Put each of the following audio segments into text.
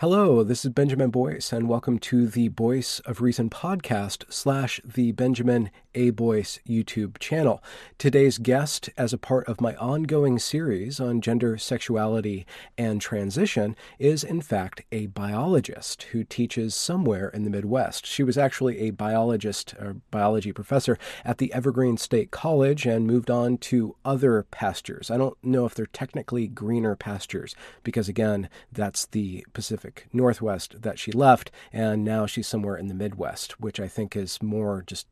Hello, this is Benjamin Boyce, and welcome to the Voice of Reason podcast slash the Benjamin A. Boyce YouTube channel. Today's guest, as a part of my ongoing series on gender, sexuality, and transition, is in fact a biologist who teaches somewhere in the Midwest. She was actually a biologist or biology professor at the Evergreen State College and moved on to other pastures. I don't know if they're technically greener pastures because, again, that's the Pacific Northwest that she left, and now she's somewhere in the Midwest, which I think is more just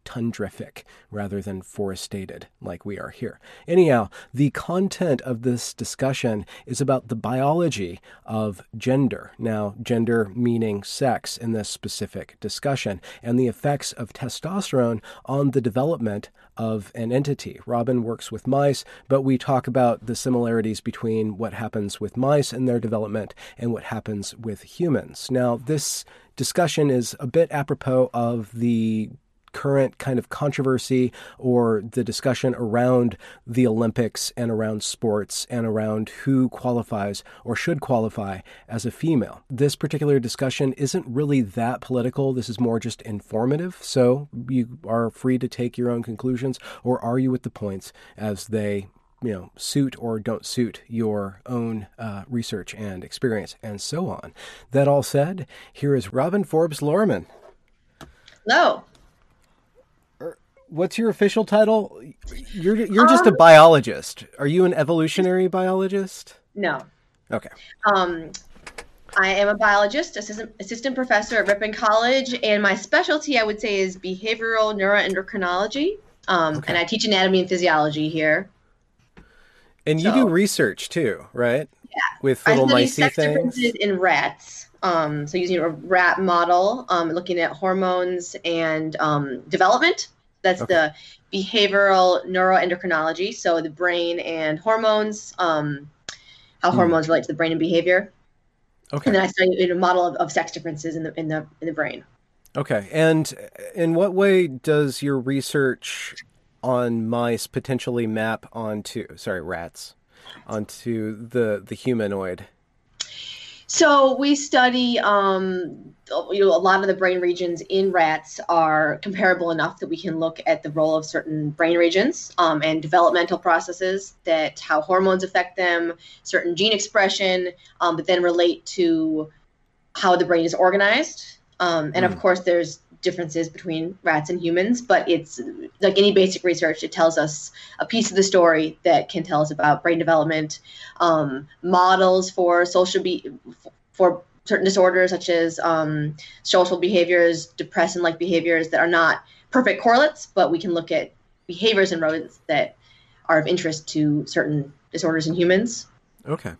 rather than forestated like we are here. Anyhow, the content of this discussion is about the biology of gender. Now, gender meaning sex in this specific discussion, and the effects of testosterone on the development of an entity. Robin works with mice, but we talk about the similarities between what happens with mice and their development and what happens with humans. Now, this discussion is a bit apropos of the current kind of controversy or the discussion around the Olympics and around sports and around who qualifies or should qualify as a female. This particular discussion isn't really that political. This is more just informative. So you are free to take your own conclusions or argue with the points as they you know suit or don't suit your own uh, research and experience and so on that all said here is robin forbes lorman hello what's your official title? You're you're just a um, biologist. Are you an evolutionary biologist? No. Okay. Um, I am a biologist, assistant, assistant professor at Ripon College, and my specialty, I would say, is behavioral neuroendocrinology. Um, okay. And I teach anatomy and physiology here. And you do research too, right? Yeah. With little I study sex things. in rats. Um, so using a rat model, um, looking at hormones and um, development that's okay. the behavioral neuroendocrinology, so the brain and hormones, um, how hmm. hormones relate to the brain and behavior. Okay. And then I study a model of, of sex differences in the in the in the brain. Okay. And in what way does your research on mice potentially map onto sorry rats onto the the humanoid? So we study, um, you know, a lot of the brain regions in rats are comparable enough that we can look at the role of certain brain regions um, and developmental processes, that how hormones affect them, certain gene expression, um, but then relate to how the brain is organized. Um, and mm. of hmm. course, there's differences between rats and humans, but it's like any basic research, it tells us a piece of the story that can tell us about brain development, um, models for social be for certain disorders such as um, social behaviors, depressant-like behaviors that are not perfect correlates, but we can look at behaviors in rodents that are of interest to certain disorders in humans. Okay.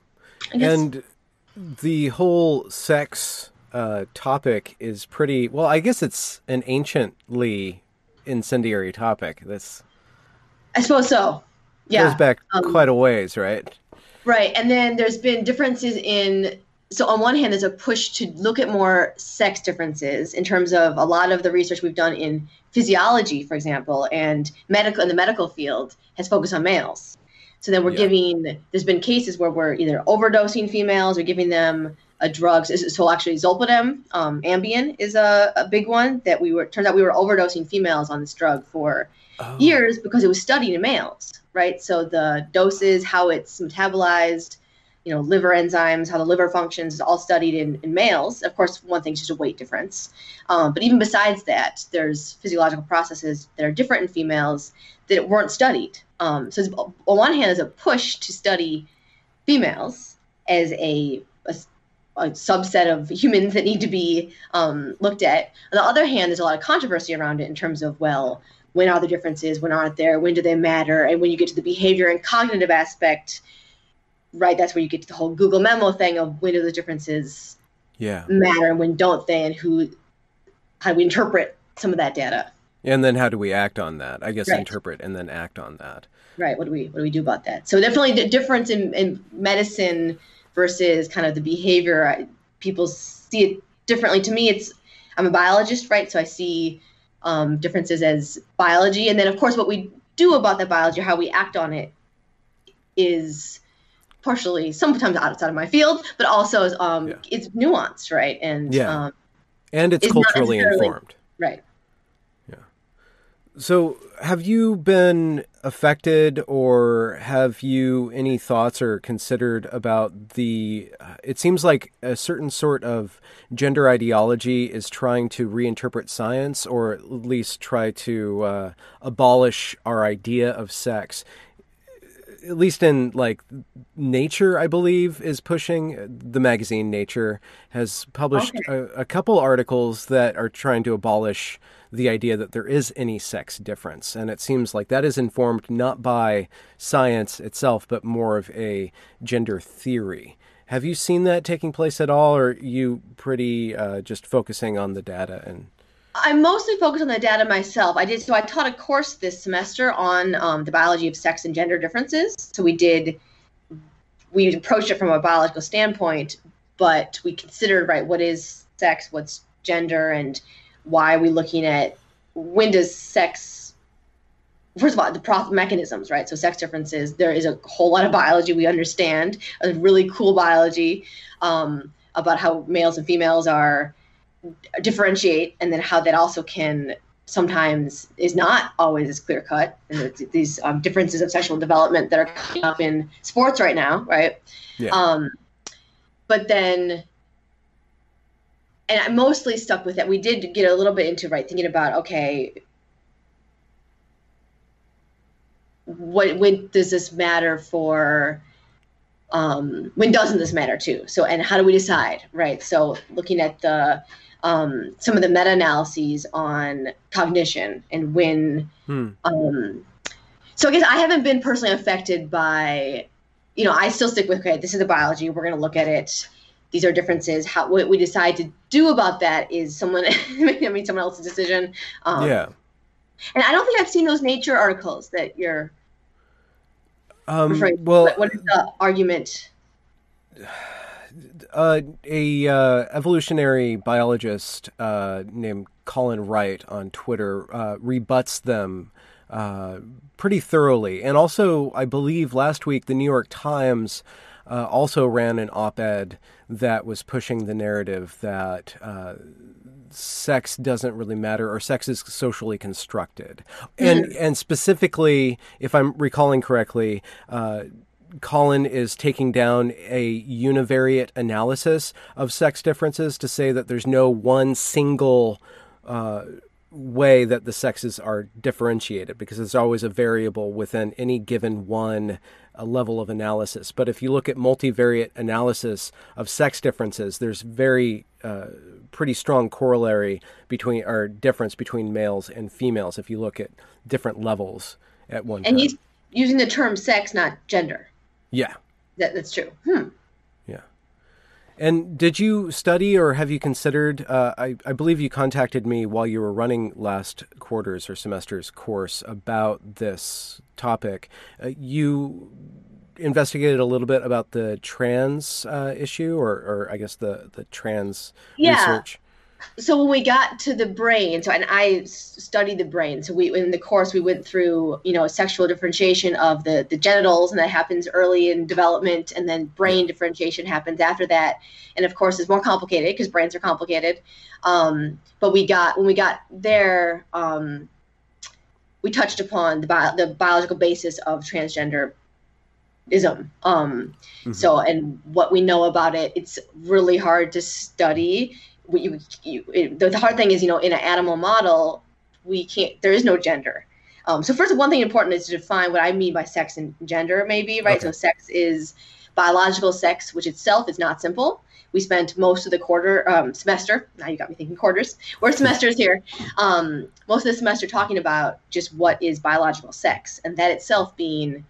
And the whole sex uh, topic is pretty well. I guess it's an anciently incendiary topic. This, I suppose so. Yeah, goes back um, quite a ways, right? Right, and then there's been differences in. So on one hand, there's a push to look at more sex differences in terms of a lot of the research we've done in physiology, for example, and medical in the medical field has focused on males. So then we're yeah. giving. There's been cases where we're either overdosing females or giving them a drugs. So actually, zolpidem, um, Ambien is a, a big one that we were. Turns out we were overdosing females on this drug for oh. years because it was studied in males, right? So the doses, how it's metabolized, you know, liver enzymes, how the liver functions is all studied in, in males. Of course, one thing is just a weight difference. Um, but even besides that, there's physiological processes that are different in females that weren't studied. Um, so on one hand, there's a push to study females as a, a a subset of humans that need to be um, looked at. On the other hand, there's a lot of controversy around it in terms of, well, when are the differences? When aren't there? When do they matter? And when you get to the behavior and cognitive aspect, right, that's where you get to the whole Google memo thing of when do the differences yeah. matter and when don't they, and who how do we interpret some of that data? And then how do we act on that? I guess Right. interpret and then act on that. Right. What do we what do we do about that? So definitely the difference in, in medicine versus kind of the behavior. I, people see it differently. To me, it's I'm a biologist, right? So I see um, differences as biology, and then of course what we do about that biology, how we act on it, is partially sometimes outside of my field, but also um, Yeah. it's nuanced, right? And Yeah. um, And it's It's culturally informed. right. So, have you been affected, or have you any thoughts or considered about the? Uh, it seems like a certain sort of gender ideology is trying to reinterpret science, or at least try to uh, abolish our idea of sex. At least in like Nature, I believe, is pushing the magazine. Nature has published a, a couple articles that are trying to abolish the idea that there is any sex difference. And it seems like that is informed not by science itself, but more of a gender theory. Have you seen that taking place at all, or are you pretty uh, just focusing on the data and? I'm mostly focused on the data myself. I did so I taught a course this semester on um, the biology of sex and gender differences. So we did we approached it from a biological standpoint, but we considered right what is sex, what's gender, and why are we looking at when does sex first of all the prof mechanisms right? So sex differences there is a whole lot of biology we understand a really cool biology um, about how males and females are differentiate and then how that also can sometimes is not always as clear cut. And these um, differences of sexual development that are coming up in sports right now right? Yeah. um, but then and i mostly stuck with that. We did get a little bit into right thinking about okay what when does this matter for um, when doesn't this matter too? So and how do we decide right? So looking at the um, some of the meta-analyses on cognition and when Hmm. um, so i guess i haven't been personally affected by you know i still stick with okay this is the biology we're going to look at it these are differences how what we decide to do about that is someone i mean someone else's decision um, yeah. and i don't think i've seen those nature articles that you're Um, referring to. well, what, what is the argument uh, a uh, evolutionary biologist uh, named Colin Wright on Twitter uh, rebuts them uh, pretty thoroughly, and also I believe last week the New York Times uh, also ran an op-ed that was pushing the narrative that. Uh, sex doesn't really matter or sex is socially constructed and and specifically if i'm recalling correctly uh, Colin is taking down a univariate analysis of sex differences to say that there's no one single uh, way that the sexes are differentiated because there's always a variable within any given one uh, level of analysis. But if you look at multivariate analysis of sex differences, there's very uh, pretty strong corollary between or difference between males and females if you look at different levels at one and time. he's using the term sex not gender yeah. that, that's true hmm. And did you study or have you considered? Uh, I, I believe you contacted me while you were running last quarter's or semester's course about this topic. Uh, you investigated a little bit about the trans uh, issue, or, or I guess the, the trans Yeah. research. So when we got to the brain so and i studied the brain so we in the course we went through you know sexual differentiation of the the genitals and that happens early in development and then brain differentiation happens after that. And of course it's more complicated because brains are complicated. Um, but we got when we got there um, we touched upon the, bio, the biological basis of transgender ism um, so and what we know about it it's really hard to study you, you, it, the, the hard thing is, you know, in an animal model, we can't. There is no gender. Um, so first, one thing important is to define what I mean by sex and gender, maybe right. Okay. So sex is biological sex, which itself is not simple. We spent most of the quarter um, semester. Now you got me thinking quarters. We're semesters here. Um, most of the semester talking about just what is biological sex, and that itself being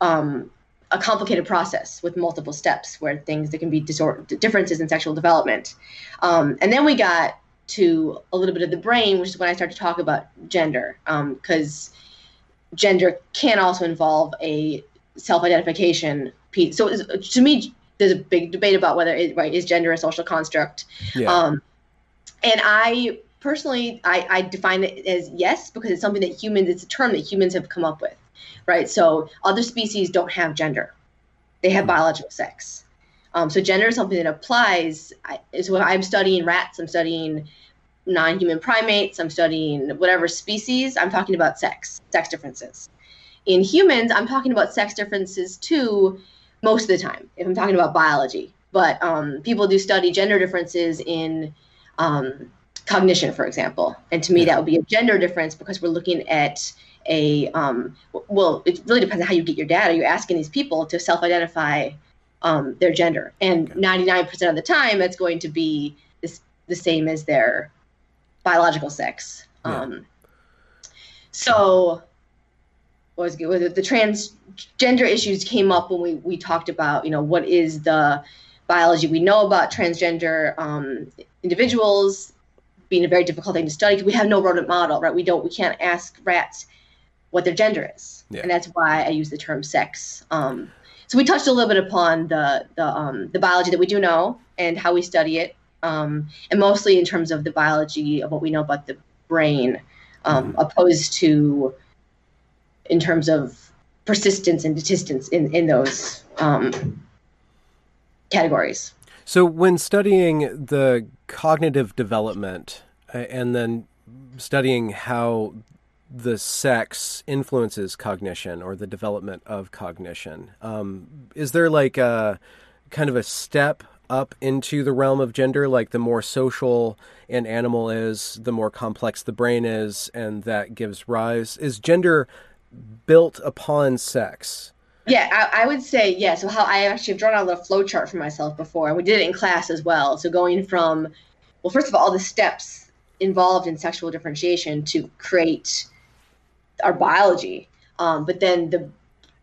um, a complicated process with multiple steps where things there can be disorder, differences in sexual development. Um, and then we got to a little bit of the brain, which is when I started to talk about gender, because um, gender can also involve a self-identification piece. So to me, there's a big debate about whether it, right is gender a social construct. Yeah. Um, and I personally, I, I define it as yes because it's something that humans. It's a term that humans have come up with right? So other species don't have gender; they have hmm. biological sex. Um, so gender is something that applies. I, so I'm studying rats. I'm studying non-human primates. I'm studying whatever species. I'm talking about sex, sex differences. In humans, I'm talking about sex differences too, most of the time. If I'm talking about biology, but um, people do study gender differences in um, cognition, for example. And to me, that would be a gender difference because we're looking at a um, well it really depends on how you get your data you're asking these people to self-identify um, their gender and okay. 99% of the time it's going to be this, the same as their biological sex yeah. um, so what was good the transgender issues came up when we, we talked about you know what is the biology we know about transgender um, individuals being a very difficult thing to study because we have no rodent model right we don't we can't ask rats what their gender is, yeah. and that's why I use the term sex. Um, so we touched a little bit upon the the, um, the biology that we do know and how we study it, um, and mostly in terms of the biology of what we know about the brain, um, mm-hmm. opposed to in terms of persistence and desistance in in those um, categories. So when studying the cognitive development uh, and then studying how the sex influences cognition or the development of cognition. Um, is there like a kind of a step up into the realm of gender? Like the more social an animal is, the more complex the brain is, and that gives rise. Is gender built upon sex? Yeah, I, I, would say yeah. So how I actually have drawn out a little flow chart for myself before, and we did it in class as well. So going from, well, first of all, all the steps involved in sexual differentiation to create our biology. Um, but then the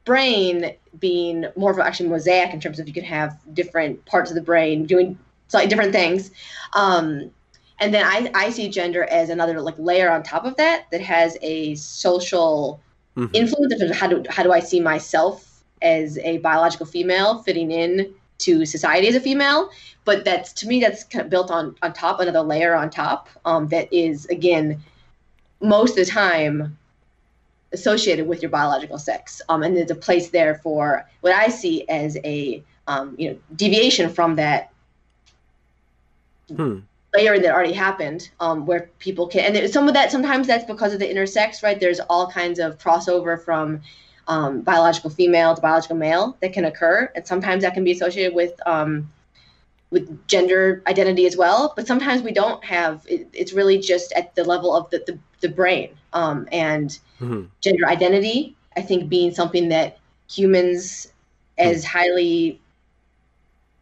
brain being more of actually mosaic in terms of you can have different parts of the brain doing slightly different things. Um, and then I, I see gender as another like layer on top of that that has a social mm-hmm. influence in terms of how do how do I see myself as a biological female fitting in to society as a female. But that's to me that's kind of built on on top another layer on top um, that is again most of the time associated with your biological sex. Um, and there's a place there for what I see as a um, you know deviation from that hmm. layer that already happened, um, where people can and some of that sometimes that's because of the intersex, right? There's all kinds of crossover from um, biological female to biological male that can occur, and sometimes that can be associated with um, with gender identity as well. But sometimes we don't have. It, it's really just at the level of the the, the brain um, and mm-hmm. gender identity. I think being something that humans, as mm-hmm. highly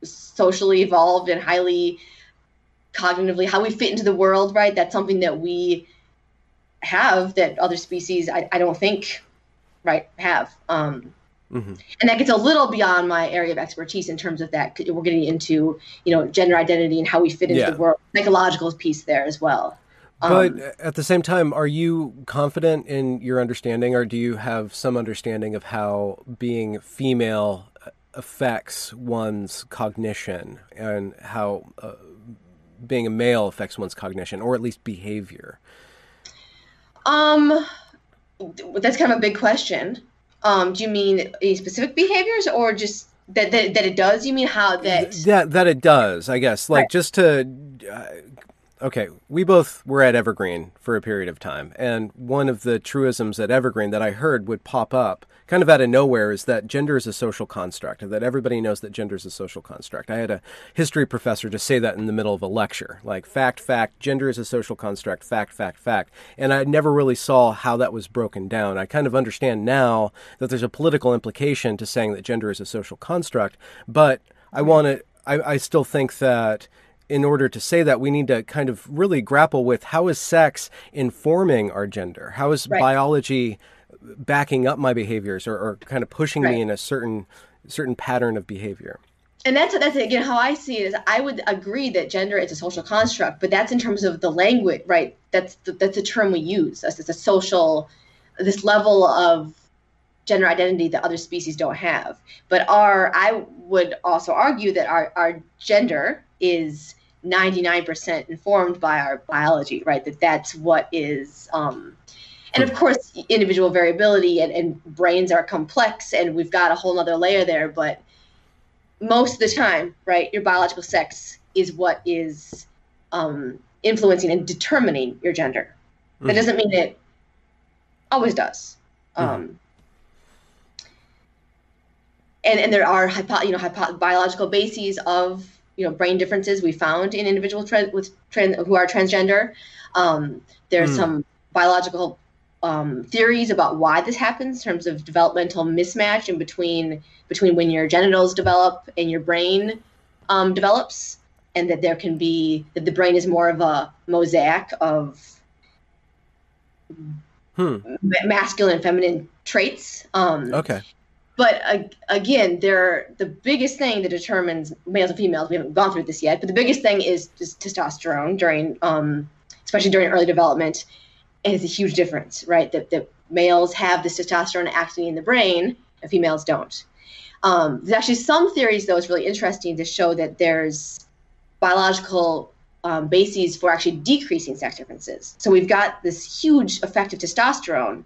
socially evolved and highly cognitively, how we fit into the world, right? That's something that we have that other species, I, I don't think, right, have. Um, Mm-hmm. And that gets a little beyond my area of expertise in terms of that. We're getting into, you know, gender identity and how we fit into yeah. the world, psychological piece there as well. But um, at the same time, are you confident in your understanding, or do you have some understanding of how being female affects one's cognition and how uh, being a male affects one's cognition, or at least behavior? Um, that's kind of a big question. Um, do you mean any specific behaviors or just that, that, that it does? You mean how that that that it does? I guess like right. just to. Uh, okay, we both were at Evergreen for a period of time, and one of the truisms at Evergreen that I heard would pop up kind of out of nowhere is that gender is a social construct, and that everybody knows that gender is a social construct. I had a history professor just say that in the middle of a lecture, like fact, fact, gender is a social construct, fact, fact, fact. And I never really saw how that was broken down. I kind of understand now that there's a political implication to saying that gender is a social construct, but I want to, I, I still think that in order to say that, we need to kind of really grapple with how is sex informing our gender? How is right. biology backing up my behaviors or, or kind of pushing right. me in a certain certain pattern of behavior and that's that's again how I see it is I would agree that gender is a social construct, but that's in terms of the language, right? That's the, that's a term we use. It's a social this level of gender identity that other species don't have. But our I would also argue that our our gender is 99% informed by our biology, right? That that's what is um, and of course individual variability and, and brains are complex and we've got a whole other layer there but most of the time, right, your biological sex is what is um, influencing and determining your gender. Mm-hmm. That doesn't mean it always does. Mm-hmm. Um, and and there are hypo, you know hypo, biological bases of you know brain differences we found in individuals tra- with trans who are transgender. Um, there's mm. some biological um, theories about why this happens in terms of developmental mismatch in between between when your genitals develop and your brain um, develops, and that there can be that the brain is more of a mosaic of hmm. masculine and feminine traits. Um, okay. But uh, again, there the biggest thing that determines males and females. We haven't gone through this yet, but the biggest thing is just testosterone during, um, especially during early development and it's a huge difference, right? That, that males have this testosterone acting in the brain and females don't. Um, there's actually some theories, though, it's really interesting to show that there's biological um, bases for actually decreasing sex differences. So we've got this huge effect of testosterone.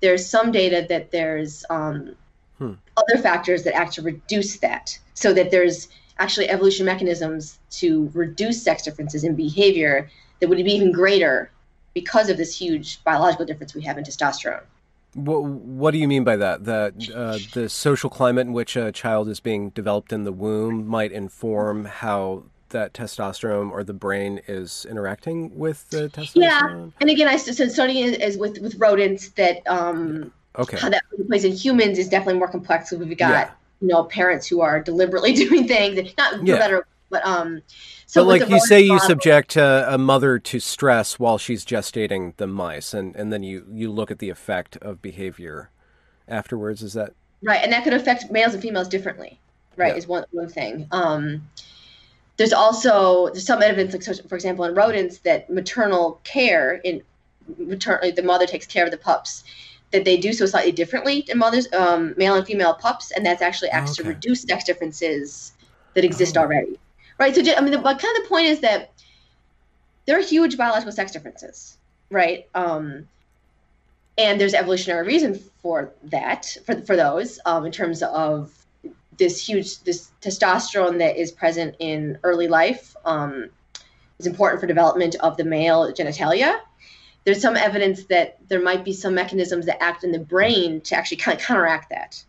There's some data that there's um, hmm. other factors that act to reduce that, so that there's actually evolution mechanisms to reduce sex differences in behavior that would be even greater because of this huge biological difference we have in testosterone. What, what do you mean by that? That uh, the social climate in which a child is being developed in the womb might inform how that testosterone or the brain is interacting with the testosterone? Yeah, and again, I said studying is with with rodents that um, okay how that plays in humans is definitely more complex. So we've got yeah. you know parents who are deliberately doing things, not for yeah. better, but um, so but like you say, you subject uh, a mother to stress while she's gestating the mice, and, and then you, you look at the effect of behavior afterwards. Is that right? And that could affect males and females differently, right? Yeah. Is one one thing. Um, there's also there's some evidence, like for example, in rodents, that maternal care in maternally the mother takes care of the pups, that they do so slightly differently in mothers, um, male and female pups, and that's actually acts okay. to reduce sex differences that exist oh. already right? So, I mean, the, kind of the point is that there are huge biological sex differences, right? Um, and there's evolutionary reason for that, for for those, um, in terms of this huge this testosterone that is present in early life um, is important for development of the male genitalia. There's some evidence that there might be some mechanisms that act in the brain to actually kind of counteract that.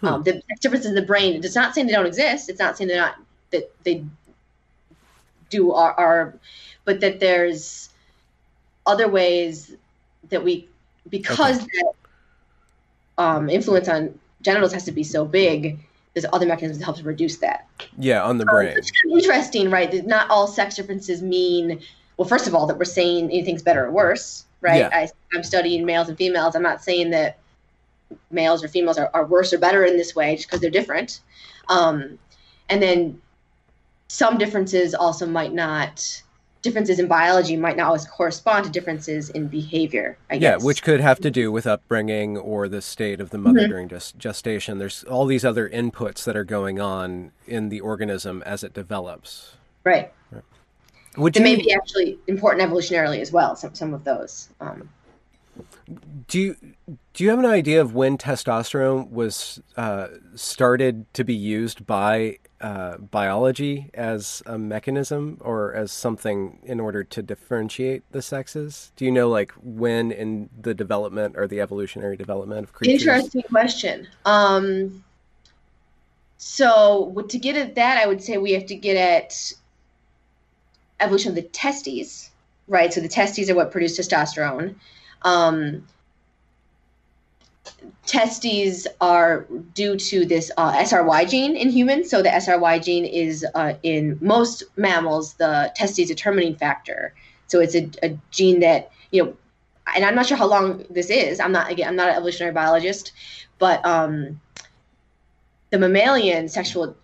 Hmm. Um, the difference in the brain. It's not saying they don't exist. It's not saying they're not that they do our, our but that there's other ways that we because okay. that um, influence on genitals has to be so big there's other mechanisms to help to reduce that yeah on the um, brain it's kind of interesting right that not all sex differences mean well first of all that we're saying anything's better or worse right yeah. I, i'm studying males and females i'm not saying that males or females are, are worse or better in this way just because they're different um, and then some differences also might not differences in biology might not always correspond to differences in behavior. I guess. Yeah, which could have to do with upbringing or the state of the mother mm-hmm. during gest- gestation. There's all these other inputs that are going on in the organism as it develops. Right. Would it you... may be actually important evolutionarily as well. Some some of those. Um, do you do you have an idea of when testosterone was uh, started to be used by uh, biology as a mechanism or as something in order to differentiate the sexes? Do you know, like, when in the development or the evolutionary development of creatures? Interesting question. Um, so, to get at that, I would say we have to get at evolution of the testes, right? So, the testes are what produce testosterone. Um, testes are due to this uh, SRY gene in humans. So the SRY gene is uh, in most mammals the testes determining factor. So it's a, a, gene that you know, and I'm not sure how long this is. I'm not again. I'm not an evolutionary biologist, but um, the mammalian sexual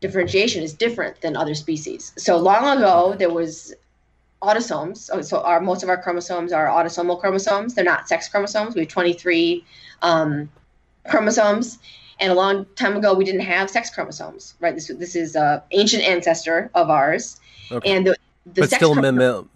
differentiation is different than other species. So long ago, there was autosomes. Oh, so our most of our chromosomes are autosomal chromosomes. They're not sex chromosomes. We have 23 um, chromosomes. And a long time ago, we didn't have sex chromosomes, right? This this is an ancient ancestor of ours, okay. and the, the but still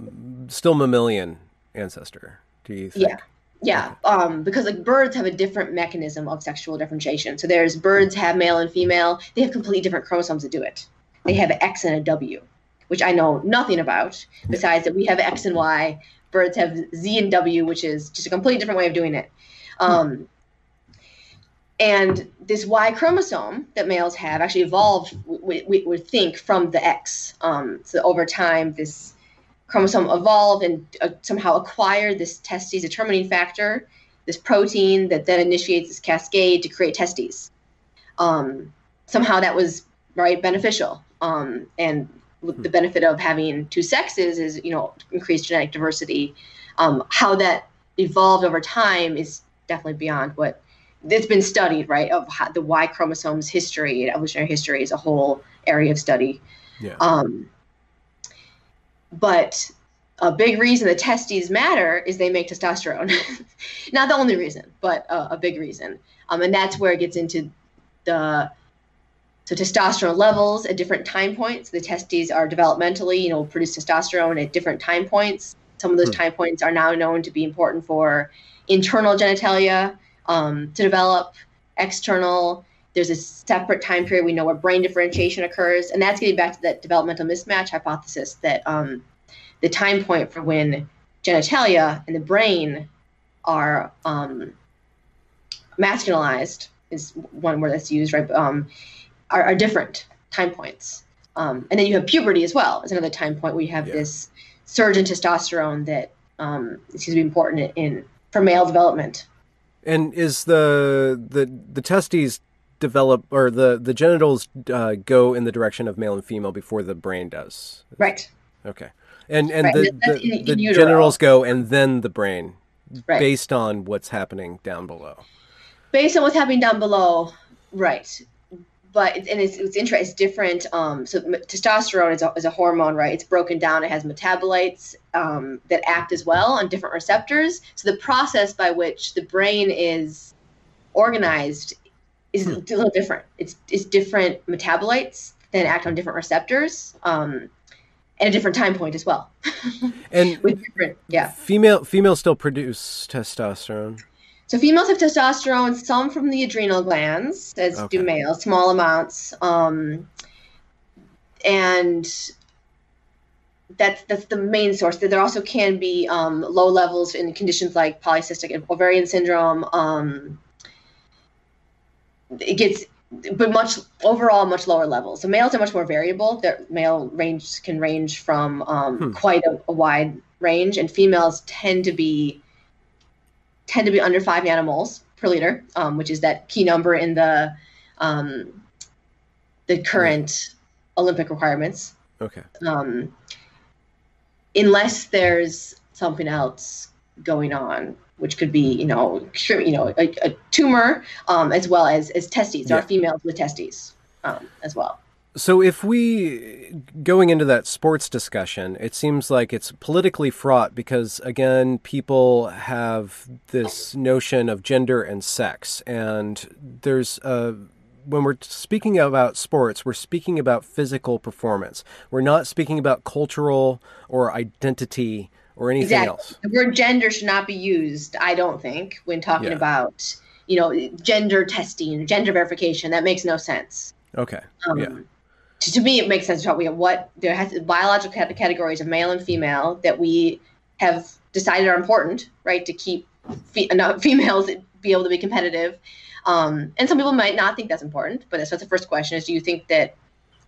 still mammalian ancestor. Do you think? Yeah, yeah. Um, because like birds have a different mechanism of sexual differentiation. So there's birds have male and female. They have completely different chromosomes that do it. They have X and a W, which I know nothing about. Besides that, we have X and Y. Birds have Z and W, which is just a completely different way of doing it. Hmm. Um, and this Y chromosome that males have actually evolved, we, we, we think, from the X. Um, so over time, this chromosome evolve and uh, somehow acquire this testes determining factor, this protein that then initiates this cascade to create testes. Um, somehow that was right beneficial. Um, and the benefit of having two sexes is, you know, increased genetic diversity. Um, how that evolved over time is definitely beyond what it's been studied, right? Of how, the Y chromosomes history and evolutionary history is a whole area of study. Yeah. Um, but a big reason the testes matter is they make testosterone. Not the only reason, but a big reason. Um, and that's where it gets into the so testosterone levels at different time points. The testes are developmentally, you know, produce testosterone at different time points. Some of those hmm. time points are now known to be important for internal genitalia um, to develop external. There's a separate time period we know where brain differentiation occurs, and that's getting back to that developmental mismatch hypothesis that um, the time point for when genitalia and the brain are um, masculinized is one word that's used, right? Um, are, are, different time points, um, and then you have puberty as well as another time point where you have yeah. this surge in testosterone that um, seems to be important in, in for male development. And is the the the testes develop or the the genitals uh, go in the direction of male and female before the brain does? Right. Okay. And and right. the, the, in, the in genitals go and then the brain, right. based on what's happening down below. Based on what's happening down below, right? but and it's, it's interesting. It's different. Um, so testosterone is a, is a hormone, right? It's broken down. It has metabolites um, that act as well on different receptors. So the process by which the brain is organized is hmm. a little different. It's it's different metabolites that act on different receptors. Um, and a different time point as well. and with different, yeah. Female females still produce testosterone. So females have testosterone, some from the adrenal glands, as okay. do males, small amounts. Um, and that's that's the main source. There also can be um, low levels in conditions like polycystic ovarian syndrome. Um, it gets, but much overall much lower levels. So males are much more variable. Their male range can range from um, hmm. quite a, a, wide range, and females tend to be tend to be under five nanomoles per liter, um, which is that key number in the um, the current Olympic requirements. Okay. Um, unless there's something else going on, which could be, you know, you know, a, a tumor, um, as well as as testes. There yeah. are females with testes um, as well. So, if we going into that sports discussion, it seems like it's politically fraught because, again, people have this notion of gender and sex, and there's a when we're speaking about sports, we're speaking about physical performance. We're not speaking about cultural or identity or anything exactly. else. The word gender should not be used, I don't think, when talking yeah. about, you know, gender testing, gender verification. That makes no sense. Okay. Um, yeah to, to me, it makes sense to talk. We have what there has biological categories of male and female that we have decided are important, right? To keep fe- enough females be able to be competitive. Um, and some people might not think that's important, but that's what the first question is: Do you think that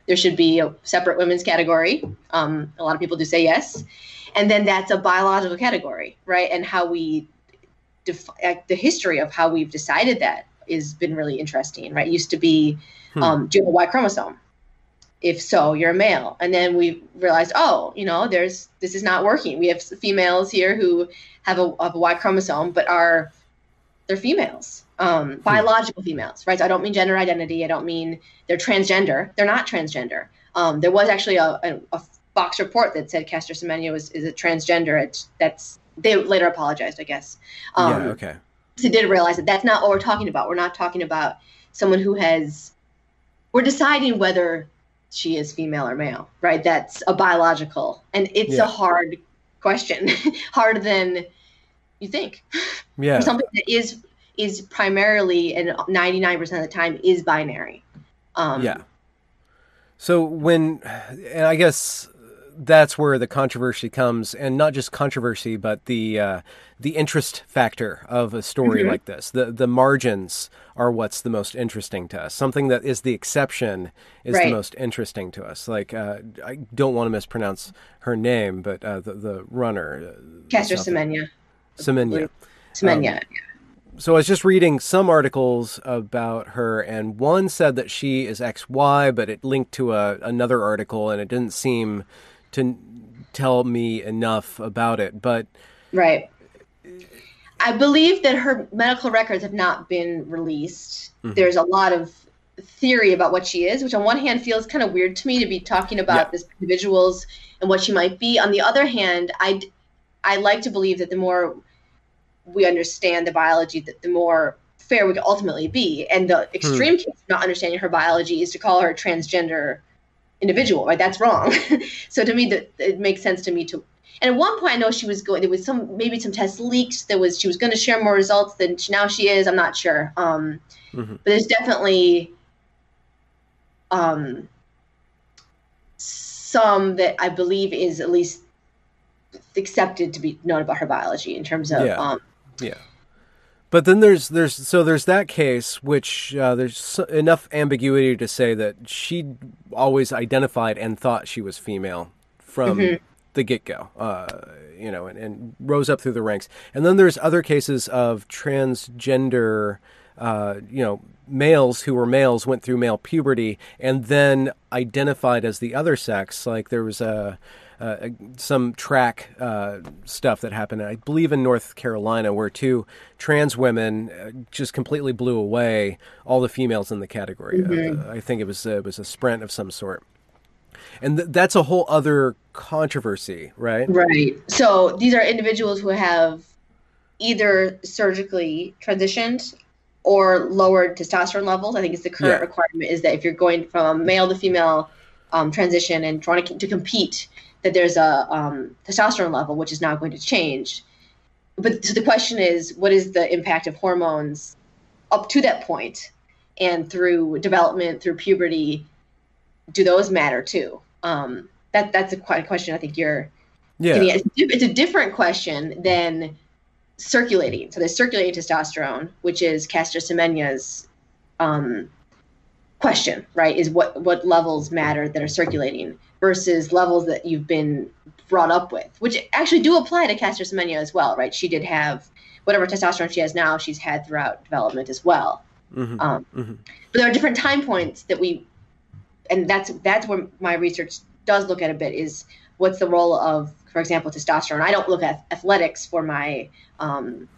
there should be a separate women's category? Um, a lot of people do say yes, and then that's a biological category, right? And how we def- the history of how we've decided that has been really interesting, right? It used to be hmm. um, do you have a Y chromosome? if so you're a male and then we realized oh you know there's this is not working we have females here who have a, have a y chromosome but are they're females um, hmm. biological females, right? So I don't mean gender identity. I don't mean they're transgender. They're not transgender. Um, there was actually a, a, a, Fox report that said Caster Semenya was is a transgender. It's, that's they later apologized, I guess. Um, yeah. Okay. So did realize that that's not what we're talking about. We're not talking about someone who has. We're deciding whether she is female or male, right? That's a biological, and it's yeah. a hard question, harder than you think. Yeah. For something that is is primarily and 99% of the time is binary. Um, yeah. So when, and I guess that's where the controversy comes, and not just controversy, but the uh, the interest factor of a story mm-hmm. like this. The the margins are what's the most interesting to us. Something that is the exception is right. the most interesting to us. Like uh, I don't want to mispronounce her name, but uh, the the runner, uh, Caster Semenya. Semenya. Semenya. Um, so I was just reading some articles about her, and one said that she is XY, but it linked to a, another article, and it didn't seem to tell me enough about it. But right, I believe that her medical records have not been released. Mm-hmm. There's a lot of theory about what she is, which on one hand feels kind of weird to me to be talking about yeah. this individuals and what she might be. On the other hand, I I like to believe that the more we understand the biology, that the more fair we could ultimately be. And the hmm. extreme hmm. case of not understanding her biology is to call her transgender individual, right? That's wrong. so to me, that it makes sense to me to. And at one point, I know she was going. There was some maybe some test leaks. There was she was going to share more results than she, now she is. I'm not sure. Um, mm-hmm. But there's definitely um, some that I believe is at least accepted to be known about her biology in terms of yeah. um, yeah. But then there's there's so there's that case which uh, there's enough ambiguity to say that she always identified and thought she was female from mm-hmm. the get go, uh, you know, and, and, rose up through the ranks. And then there's other cases of transgender, uh, you know, males who were males went through male puberty and then identified as the other sex. Like there was a uh, some track uh, stuff that happened, I believe, in North Carolina, where two trans women uh, just completely blew away all the females in the category. Mm-hmm. Uh, I think it was it was a sprint of some sort, and th- that's a whole other controversy, right? Right. So these are individuals who have either surgically transitioned or lowered testosterone levels. I think it's the current yeah. requirement is that if you're going from a male to female um, transition and trying to, to compete that there's a um, testosterone level which is not going to change. But so the question is, what is the impact of hormones up to that point, and through development, through puberty, do those matter too? Um, that that's a quite a question. I think you're. Yeah. It's, it's a different question than circulating. So there's circulating testosterone, which is Caster Semenya's um, question, right? Is what what levels matter that are circulating versus levels that you've been brought up with, which actually do apply to Caster Semenya as well, right? She did have whatever testosterone she has now, she's had throughout development as well. Mm-hmm. Um, mm-hmm. But there are different time points that we, and that's that's where my research does look at a bit is what's the role of, for example, testosterone. I don't look at athletics for my um,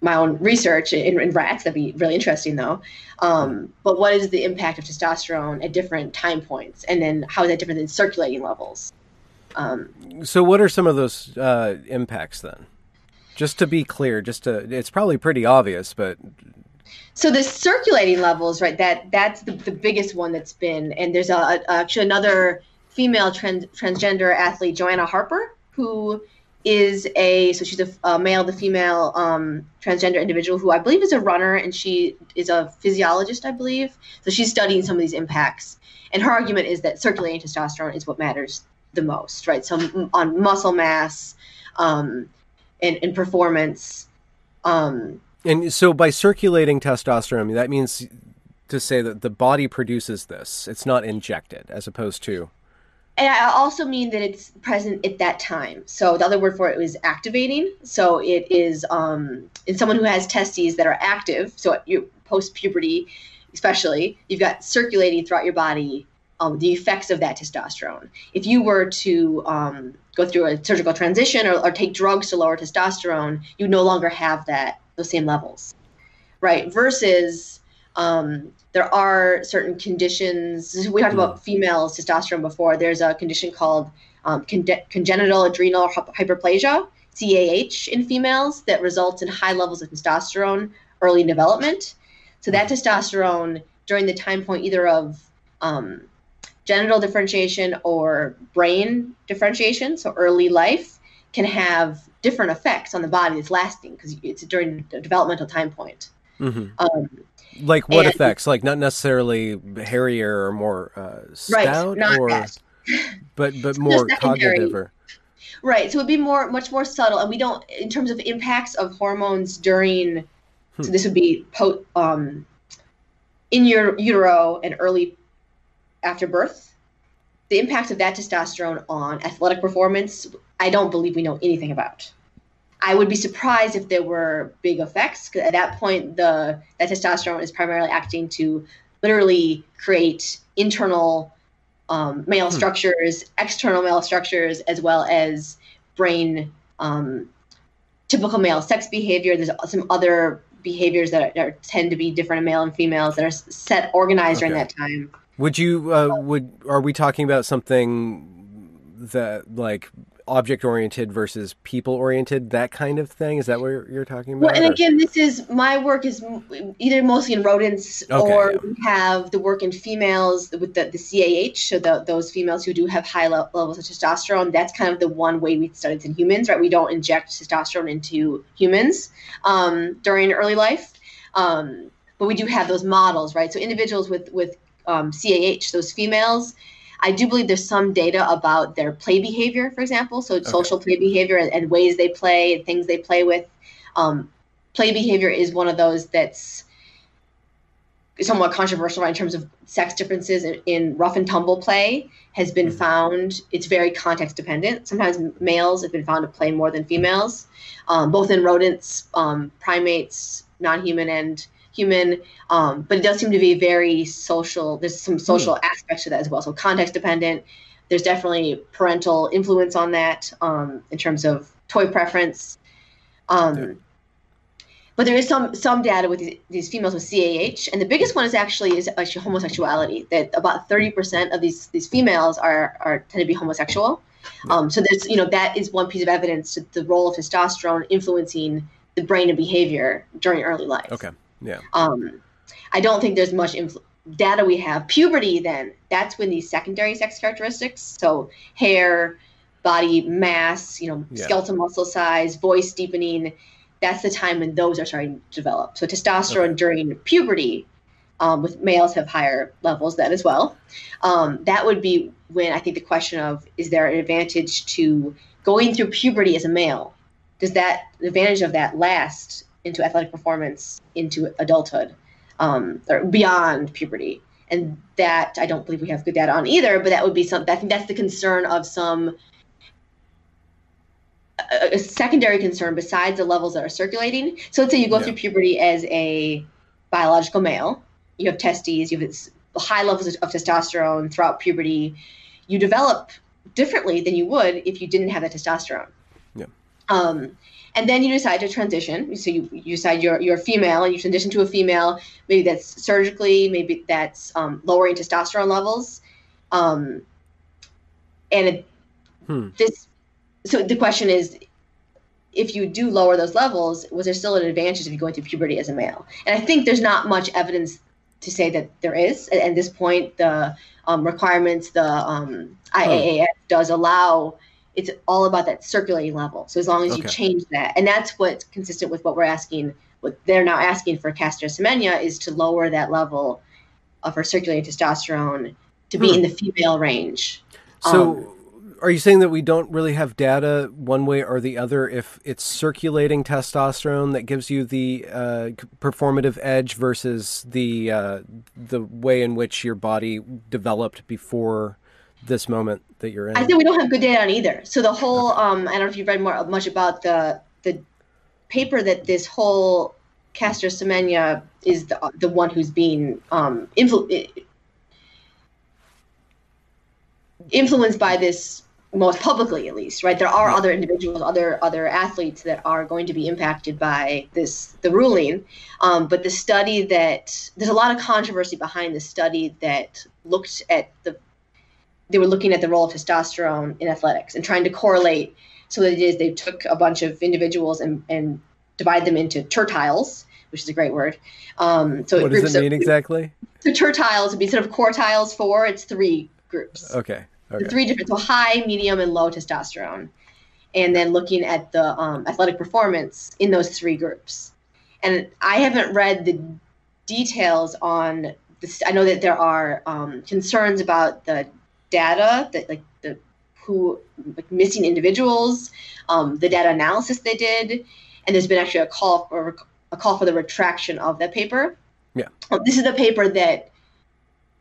my own research in, in, rats. That'd be really interesting, though. Um, but what is the impact of testosterone at different time points, and then how is that different than circulating levels? Um, so, what are some of those uh, impacts then? Just to be clear, just to it's probably pretty obvious, but so the circulating levels, right? That that's the, the biggest one that's been, and there's a, a actually another female trans, transgender athlete, Joanna Harper, who is a so she's a, a male to female um, transgender individual who I believe is a runner and she is a physiologist I believe. So she's studying some of these impacts. And her argument is that circulating testosterone is what matters the most right? So on muscle mass um, and, and performance um, and so by circulating testosterone that means to say that the body produces this. It's not injected as opposed to and I also mean that it's present at that time. So the other word for it is activating. So it is um, in someone who has testes that are active. So you post puberty, especially, you've got circulating throughout your body um, the effects of that testosterone. If you were to um, go through a surgical transition or, or, take drugs to lower testosterone, you no longer have that those same levels, right? Versus um, there are certain conditions. We talked about female testosterone before. There's a condition called um, con- congenital adrenal hyperplasia, CAH, in females that results in high levels of testosterone early in development. So that testosterone during the time point either of um, genital differentiation or brain differentiation, so early life, can have different effects on the body that's lasting because it's during the developmental time point. Mm-hmm. Um, like what and, effects? Like not necessarily hairier or more uh, stout, right, or but but more cognitive. Or... Right. So it'd be more much more subtle, and we don't in terms of impacts of hormones during. Hmm. So this would be po- um, in your utero and early after birth. The impact of that testosterone on athletic performance, I don't believe we know anything about. I would be surprised if there were big effects. At that point, the that testosterone is primarily acting to literally create internal um, male hmm. structures, external male structures, as well as brain um, typical male sex behavior. There's some other behaviors that, are, that tend to be different in male and females that are set organized okay. during that time. Would you uh, would are we talking about something that like object oriented versus people oriented, that kind of thing? Is that what you're, you're talking about? Well, and or? again, this is my work is either mostly in rodents okay, or yeah. we have the work in females with the, the CAH, so the, those females who do have high levels of testosterone. That's kind of the one way we study in humans, right? We don't inject testosterone into humans um, during early life. Um, but we do have those models, right? So individuals with with um, CAH, those females, I do believe there's some data about their play behavior, for example, so okay. social play behavior and, and, ways they play and things they play with. Um, play behavior is one of those that's somewhat controversial right, in terms of sex differences in, in, rough and tumble play has been mm-hmm. found it's very context dependent sometimes males have been found to play more than females um, both in rodents um, primates non-human and human, um, but it does seem to be very social. There's some social mm. aspects to that as well. So context dependent. There's definitely parental influence on that um, in terms of toy preference. Um, yeah. But there is some some data with these, these, females with CAH, and the biggest one is actually is actually homosexuality. That about 30% of these these females are are tend to be homosexual. Um, so there's you know that is one piece of evidence to the role of testosterone influencing the brain and behavior during early life. Okay. Yeah. Um, I don't think there's much influ- data we have. Puberty, then, that's when these secondary sex characteristics, so hair, body mass, you know, yeah. skeletal muscle size, voice deepening, that's the time when those are starting to develop. So testosterone okay. during puberty, um, with males have higher levels then as well. Um, that would be when I think the question of is there an advantage to going through puberty as a male? Does that advantage of that last into athletic performance into adulthood um, or beyond puberty. And that I don't believe we have good data on either, but that would be something, I think that's the concern of some, a, a secondary concern besides the levels that are circulating. So let's say you go yeah. through puberty as a biological male, you have testes, you have high levels of, of testosterone throughout puberty, you develop differently than you would if you didn't have that testosterone. Yeah. Um, and then you decide to transition. So you, you decide you're, you're a female and you transition to a female. Maybe that's surgically, maybe that's um, lowering testosterone levels. Um, and it, hmm. this, so the question is, if you do lower those levels, was there still an advantage if you go into puberty as a male? And I think there's not much evidence to say that there is. At, at this point, the um, requirements, the um, IAAF does allow it's all about that circulating level. So as long as okay. you change that, and that's what's consistent with what we're asking, what they're now asking for Caster Semenya is to lower that level of her circulating testosterone to be hmm. in the female range. So, um, are you saying that we don't really have data one way or the other if it's circulating testosterone that gives you the uh, performative edge versus the uh, the way in which your body developed before this moment that you're in? I think we don't have good data on either. So the whole um, I don't know if you've read more much about the the paper that this whole Caster Semenya is the the one who's being um, influ- influenced by this most publicly at least right there are other individuals other other athletes that are going to be impacted by this the ruling um, but the study that there's a lot of controversy behind the study that looked at the they were looking at the role of testosterone in athletics and trying to correlate so what they did is they took a bunch of individuals and, and divide them into tertiles which is a great word um, so what does it mean of, exactly so tertiles would be sort of quartiles four it's three groups okay Okay. The three different, so high, medium, and low testosterone, and then looking at the um, athletic performance in those three groups. And I haven't read the details on this. I know that there are um, concerns about the data that like the who like missing individuals, um, the data analysis they did, and there's been actually a call for a call for the retraction of that paper. Yeah, this is the paper that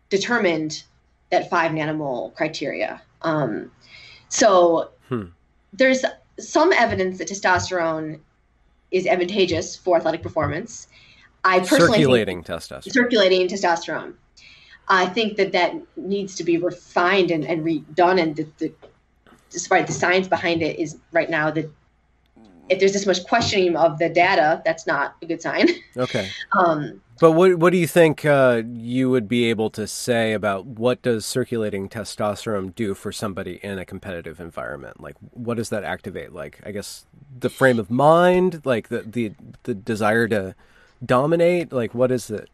determined that five nanomole criteria. Um, so hmm. there's some evidence that testosterone is advantageous for athletic performance. I personally circulating testosterone. Circulating testosterone. I think that that needs to be refined and, and redone, and the, the, despite the science behind it is right now that if there's this much questioning of the data, that's not a good sign. Okay. Um, but what what do you think uh, you would be able to say about what does circulating testosterone do for somebody in a competitive environment? Like, what does that activate? Like, I guess the frame of mind, like the the, the desire to dominate. Like, what is it?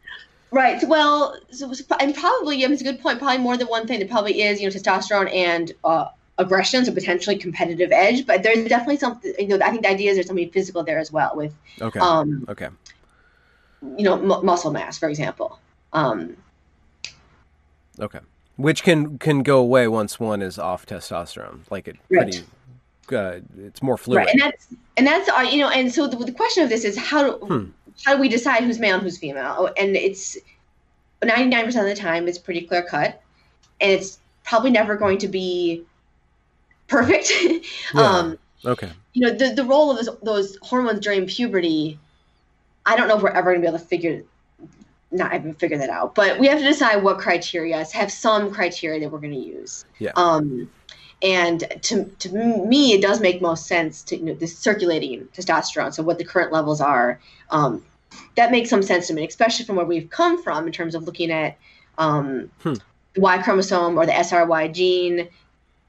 Right. Well, so, and probably, yeah, it's a good point. Probably more than one thing. It probably is, you know, testosterone and uh, aggression, so potentially competitive edge. But there's definitely something. You know, I think the idea is there's something physical there as well with. Okay. Um, okay you know, m- muscle mass, for example. Um, okay, which can can go away once one is off testosterone. Like it pretty, right. uh, it's more fluid. Right, and that's and that's uh, you know, and so the, the question of this is how do hmm. How do we decide who's male and who's female? Oh, and it's ninety nine percent of the time it's pretty clear cut, and it's probably never going to be perfect. yeah. um, okay. You know, the the role of those, those hormones during puberty I don't know if we're ever going to be able to figure not even figure that out, but we have to decide what criteria have some criteria that we're going to use. Yeah. Um, and to, to me, it does make most sense to you know the circulating testosterone. So what the current levels are, um, that makes some sense to me, especially from where we've come from in terms of looking at um, hmm. the Y chromosome or the SRY gene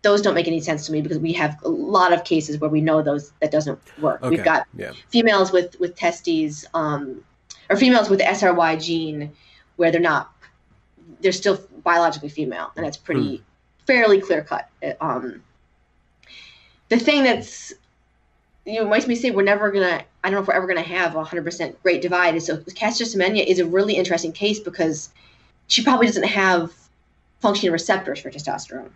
those don't make any sense to me because we have a lot of cases where we know those that doesn't work. Okay. We've got yeah. females with with testes um, or females with the SRY gene where they're not they're still biologically female, and that's pretty mm. Fairly clear cut. Um, the thing that's you know makes me say we're never gonna I don't know if we're ever gonna have a hundred percent great divide is so Caster Semenya is a really interesting case because she probably doesn't have functioning receptors for testosterone.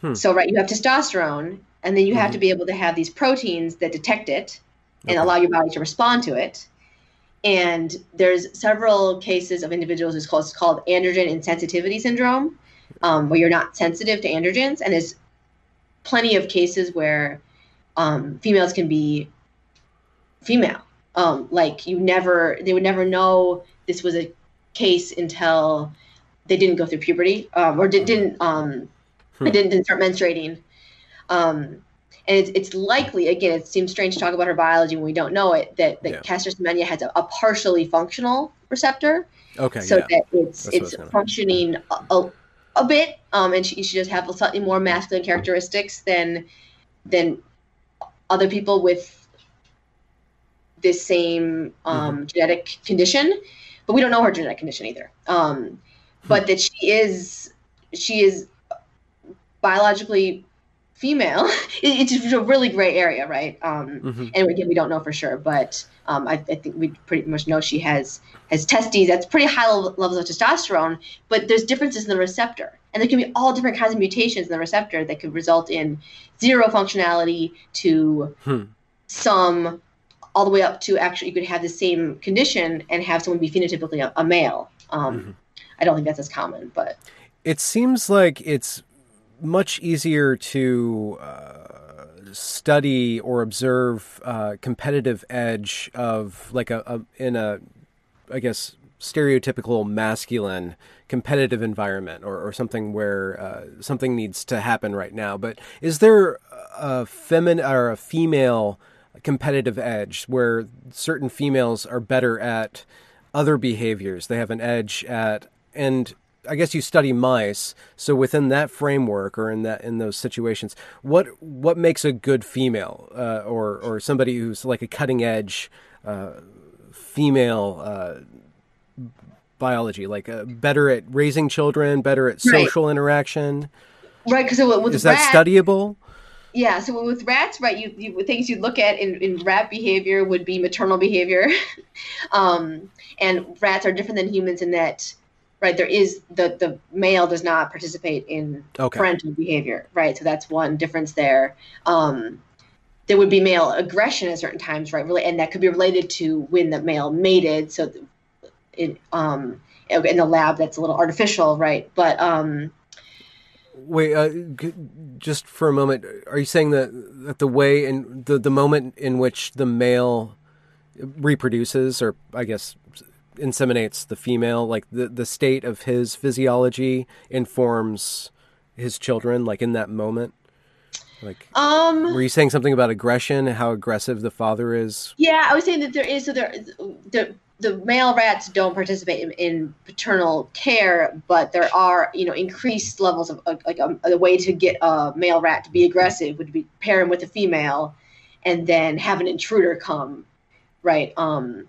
Hmm. So, right, you have testosterone, and then you mm-hmm. have to mm-hmm. be able to have these proteins that detect it and okay. allow your body to respond to it. And there's several cases of individuals who's called, it's called androgen insensitivity syndrome, um, where you're not sensitive to androgens. And there's plenty of cases where um, females can be female. Um, like you never, they would never know this was a case until they didn't go through puberty um, or did, not um, Hmm. Didn't, didn't start menstruating. Um, and it's, it's likely, again, it seems strange to talk about her biology when we don't know it, that, that yeah. Caster Semenya has a, a, partially functional receptor. Okay. So yeah. that it's That's it's functioning a, a, a, bit, um, and she, she just have slightly more masculine characteristics than than other people with this same um, mm-hmm. genetic condition. But we don't know her genetic condition either. Um, but hmm. that she is she is biologically female. it's a really gray area, right? Um, mm-hmm. And again, we don't know for sure, but um, I, I, think we pretty much know she has has testes. That's pretty high levels of testosterone, but there's differences in the receptor, and there can be all different kinds of mutations in the receptor that could result in zero functionality to hmm. some, all the way up to actually you could have the same condition and have someone be phenotypically a, a male. Um, mm-hmm. I don't think that's as common, but it seems like it's much easier to uh, study or observe uh, competitive edge of like a, a, in a I guess stereotypical masculine competitive environment or, or something where uh, something needs to happen right now. But is there a feminine or a female competitive edge where certain females are better at other behaviors? They have an edge at and I guess you study mice, so within that framework or in that in those situations, what what makes a good female uh, or or somebody who's like a cutting edge uh, female uh, biology, like uh, better at raising children, better at social right. interaction? Right, because is that rat, studyable? Yeah, so with rats, right, you, you things you look at in, in rat behavior would be maternal behavior, um, and rats are different than humans in that right there is the the male does not participate in okay. parental behavior right so that's one difference there um, there would be male aggression at certain times right really and that could be related to when the male mated so in um in the lab that's a little artificial right but um wait uh, just for a moment are you saying that that the way and the the moment in which the male reproduces or i guess inseminates the female like the the state of his physiology informs his children like in that moment? Like um were you saying something about aggression how aggressive the father is? Yeah i was saying that there is so there the the male rats don't participate in, in paternal care but there are you know increased levels of like a, um, a way to get a male rat to be aggressive would be pair him with a female and then have an intruder come right um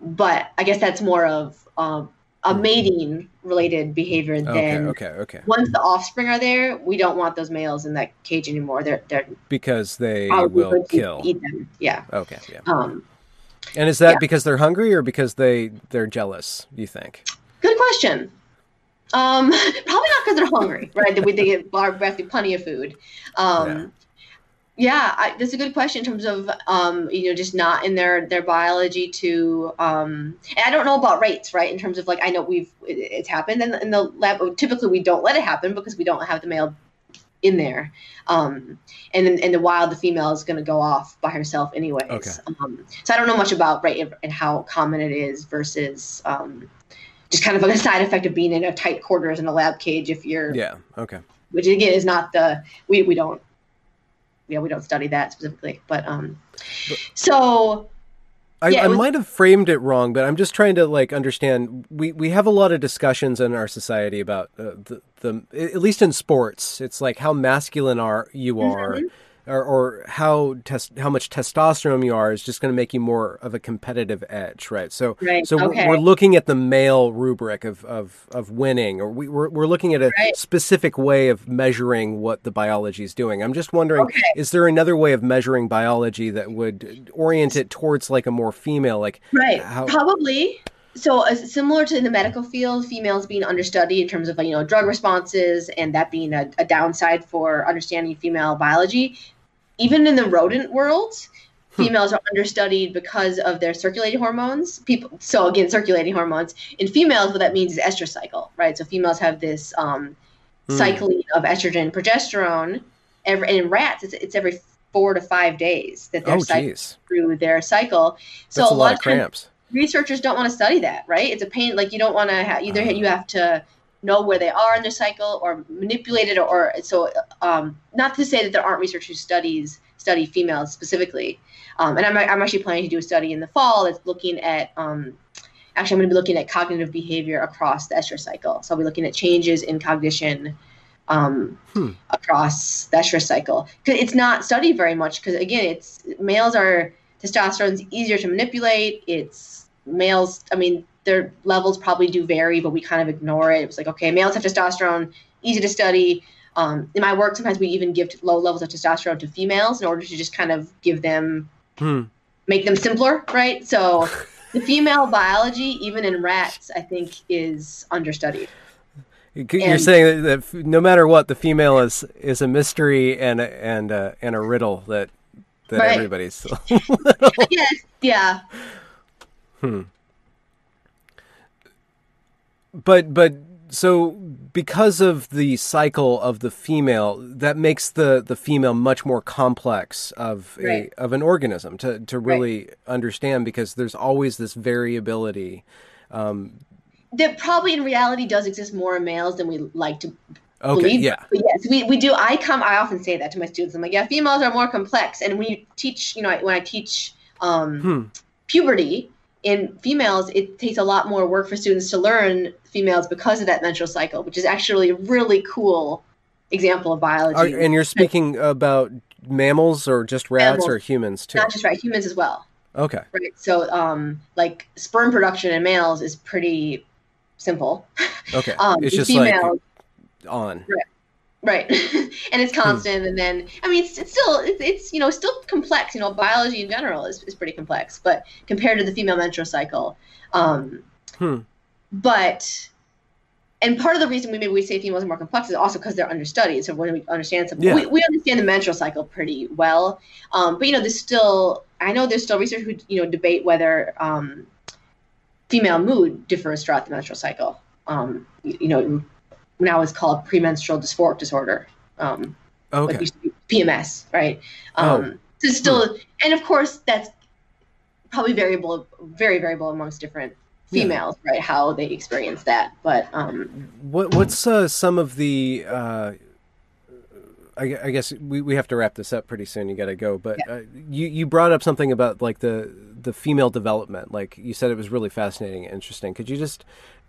but I guess that's more of um, a hmm. mating related behavior than okay, okay, okay. Once the offspring are there, we don't want those males in that cage anymore. They're they're because they will kill. Eat them. Yeah. Okay. Yeah. Um, and is that yeah. because they're hungry or because they they're jealous? You think? Good question. Um, probably not because they're hungry, right? they, they get plenty of food. Um, yeah yeah I, that's a good question in terms of um, you know just not in their their biology to um, and i don't know about rates right in terms of like i know we've it, it's happened in, in, the lab typically we don't let it happen because we don't have the male in there um, and in, in the wild the female is going to go off by herself anyways okay. Um, so i don't know much about right and how common it is versus um, just kind of like a side effect of being in a tight quarters in a lab cage if you're yeah okay which again is not the we, we don't yeah, we don't study that specifically, but um, so. I, yeah, I was, might have framed it wrong, but I'm just trying to like understand. We we have a lot of discussions in our society about uh, the the at least in sports. It's like how masculine are you are. Mm-hmm or, or how tes- how much testosterone you are is just going to make you more of a competitive edge, right? So right. so okay. we're looking at the male rubric of of, of winning, or we, we're we're looking at a right. specific way of measuring what the biology is doing. I'm just wondering, okay. is there another way of measuring biology that would orient it towards like a more female, like right? How- Probably so uh, similar to in the medical field, females being understudied in terms of you know drug responses, and that being a, a downside for understanding female biology even in the rodent world, hmm. females are understudied because of their circulating hormones. People, so again, circulating hormones in females, what that means is estrous cycle, right? So females have this um, mm. cycling of estrogen, progesterone. Every, and in rats, it's, it's every four to five days that they're oh, cycling through their cycle. So That's a, lot, lot of cramps. Researchers don't want to study that, right? It's a pain. Like you don't want to have either. You have to know where they are in their cycle or manipulate it or, so um, not to say that there aren't researchers who studies study females specifically. Um, and I'm, I'm actually planning to do a study in the fall that's looking at um, actually i'm going to be looking at cognitive behavior across the estrous cycle. So i'll be looking at changes in cognition um, hmm. across the estrous cycle. It's not studied very much because again it's males are testosterone's easier to manipulate. It's males i mean their levels probably do vary, but we kind of ignore it. It was like, okay, males have testosterone, easy to study. Um, in my work, sometimes we even give low levels of testosterone to females in order to just kind of give them, hmm. make them simpler, right? So the female biology, even in rats, I think is understudied. You're and, saying that, no matter what, the female is is a mystery and a, and a, and a riddle that that right. everybody's. yes. Yeah. Hmm but but so because of the cycle of the female, that makes the, the female much more complex of a of an organism to to really right. understand because there's always this variability Um, that probably in reality does exist more in males than we like to okay, believe. yeah. But yes, we, we do. I come. I often say that to my students. I'm like, yeah, females are more complex. And when you teach, you know, when I teach um, Hmm. puberty in females, it takes a lot more work for students to learn females because of that menstrual cycle, which is actually a really cool example of biology. Are, and you're speaking about mammals or just rats Mammals. or humans too? not just right, humans as well. Okay. Right. So, um, like sperm production in males is pretty simple. Okay. Um, it's just like on. right, and it's constant. And then, I mean, it's, it's still it's, it's you know still complex. You know, biology in general is, is pretty complex, but compared to the female menstrual cycle, um, Hmm. but. And part of the reason we maybe we say females are more complex is also because they're understudied. So when we understand something, Yeah. we, we understand the menstrual cycle pretty well. Um, but you know, there's still I know there's still research who you know debate whether um, female mood differs throughout the menstrual cycle. Um, you, you know, now it's called premenstrual dysphoric disorder. Um, Okay. be PMS, right? Oh. Um, so it's still, and of course that's probably variable, very variable amongst different Yeah. females, right? How they experience that, but um, What what's uh, some of the uh, I, I guess we, we have to wrap this up pretty soon. You got to go, but uh, you you brought up something about like the the female development. Like you said, it was really fascinating and interesting. Could you just?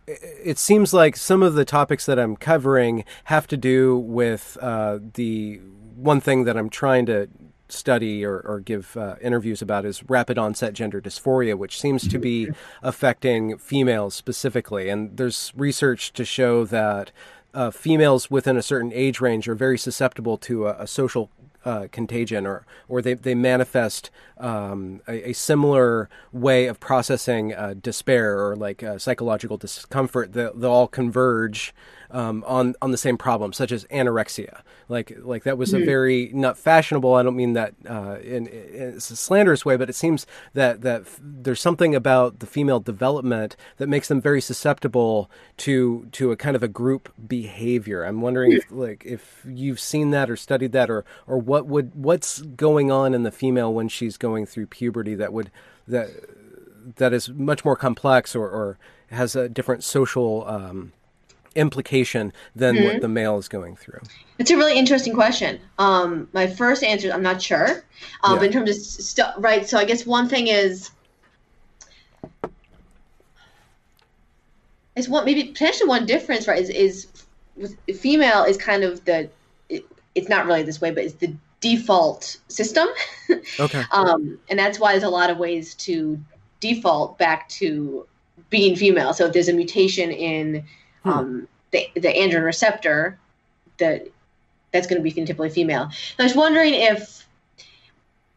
It seems like some of the topics that I'm covering have to do with uh, the one thing that I'm trying to study or, or give uh, interviews about is rapid onset gender dysphoria, which seems to be affecting females specifically. And there's research to show that uh, females within a certain age range are very susceptible to a, a social uh, contagion, or or they they manifest um, a, a similar way of processing uh, despair or like uh, psychological discomfort. They, they'll all converge um, on on the same problem, such as anorexia. Like like that was a very not fashionable. I don't mean that uh, in, in a slanderous way, but it seems that that f- there's something about the female development that makes them very susceptible to to a kind of a group behavior. I'm wondering if like if you've seen that or studied that, or or what would what's going on in the female when she's going through puberty that would that that is much more complex or, or has a different social um, implication than what the male is going through. It's a really interesting question. Um, my first answer is I'm not sure. Um, Yeah. but in terms of st- right, so I guess one thing is is one maybe potentially one difference, right? Is is female is kind of the it, it's not really this way, but it's the default system, Okay. um, and that's why there's a lot of ways to default back to being female. So if there's a mutation in Hmm. um, the the androgen receptor, that that's going to be phenotypically female. And I was wondering if,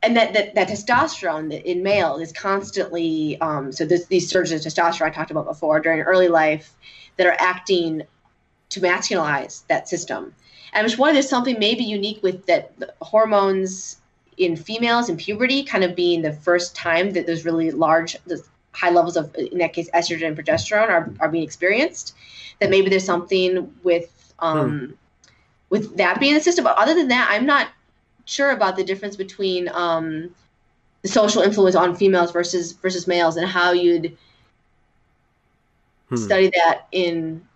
and that that, that testosterone in males is constantly um, so there's these surges of testosterone I talked about before during early life that are acting to masculinize that system. And I was wondering if there's something maybe unique with that hormones in females in puberty kind of being the first time that those really large high levels of in that case estrogen and progesterone are, are being experienced that maybe there's something with um, with that being the system. But other than that, I'm not sure about the difference between um, the social influence on females versus versus males and how you'd Hmm. study that in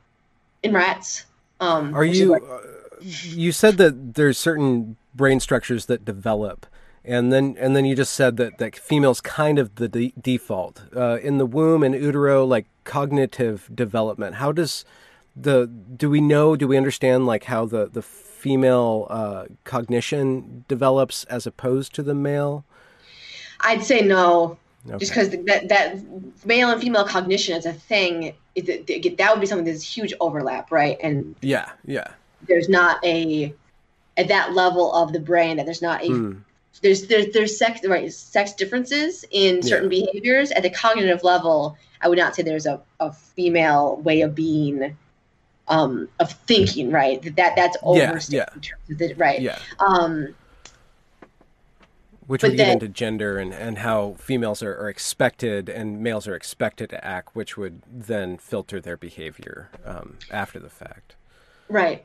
in rats. Um, Are you? what- Uh, you said that there's certain brain structures that develop, and then and then you just said that that females kind of the de- default uh, in the womb and utero, like cognitive development. How does the do we know? Do we understand like how the the female uh, cognition develops as opposed to the male? I'd say no, Okay. just because that that male and female cognition is a thing. It, it- that would be something that's huge overlap, right? And yeah, yeah. there's not a at that level of the brain that there's not a Hmm. There's there's there's sex right sex differences in certain behaviors at the cognitive level i would not say there's a, a female way of being um of thinking right that, that that's Yeah, overstated yeah. in the, right Yeah. um Which But would get then- into gender and, and how females are, are expected and males are expected to act, which would then filter their behavior um, after the fact. right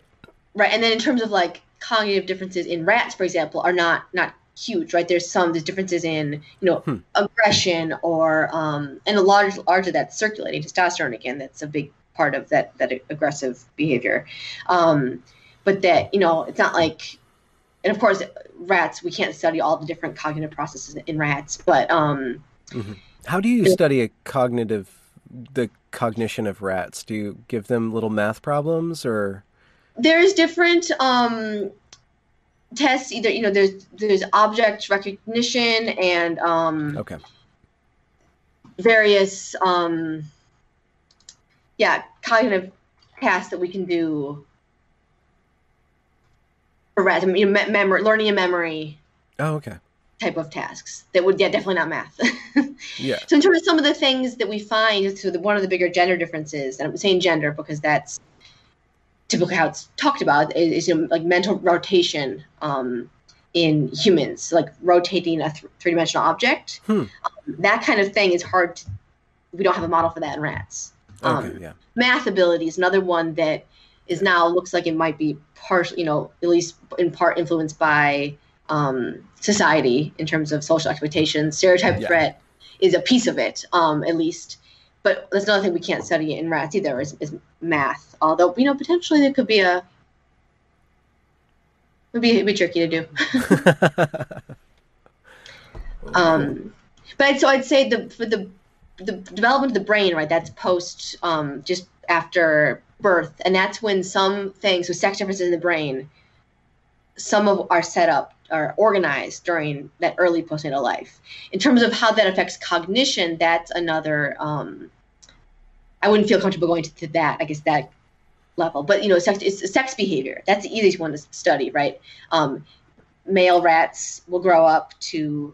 right and then in terms of like cognitive differences in rats for example are not not huge, right? There's some there's differences in you know hmm. aggression or um, and a large large of that circulating testosterone again. That's a big part of that that aggressive behavior. Um, but that you know it's not like, and of course rats we can't study all the different cognitive processes in rats, but um, mm-hmm. how do you study a cognitive the cognition of rats? Do you give them little math problems or? There's different um, tests. Either you know, there's there's object recognition and um, okay, various um, yeah cognitive tasks that we can do for rats. I mean, memory, learning and memory. Oh, okay type of tasks that would yeah definitely not math yeah so in terms of some of the things that we find so the, one of the bigger gender differences and i'm saying gender because that's typically how it's talked about is, is you know, like mental rotation um, in humans like rotating a th- three-dimensional object hmm. um, that kind of thing is hard to, we don't have a model for that in rats um, okay, yeah. math ability is another one that is now looks like it might be partially you know at least in part influenced by um, society in terms of social expectations. Stereotype yeah. threat is a piece of it, um, at least. But that's another thing we can't study in rats either is, is math. Although you know potentially there could be a would be, it'd be tricky to do. um, but so I'd say the for the the development of the brain, right? That's post um, just after birth, and that's when some things with sex differences in the brain, some of are set up are organized during that early postnatal life. In terms of how that affects cognition, that's another. Um, I wouldn't feel comfortable going to, to, that. I guess that level, but you know, sex, it's sex behavior. That's the easiest one to study, right? Um, male rats will grow up to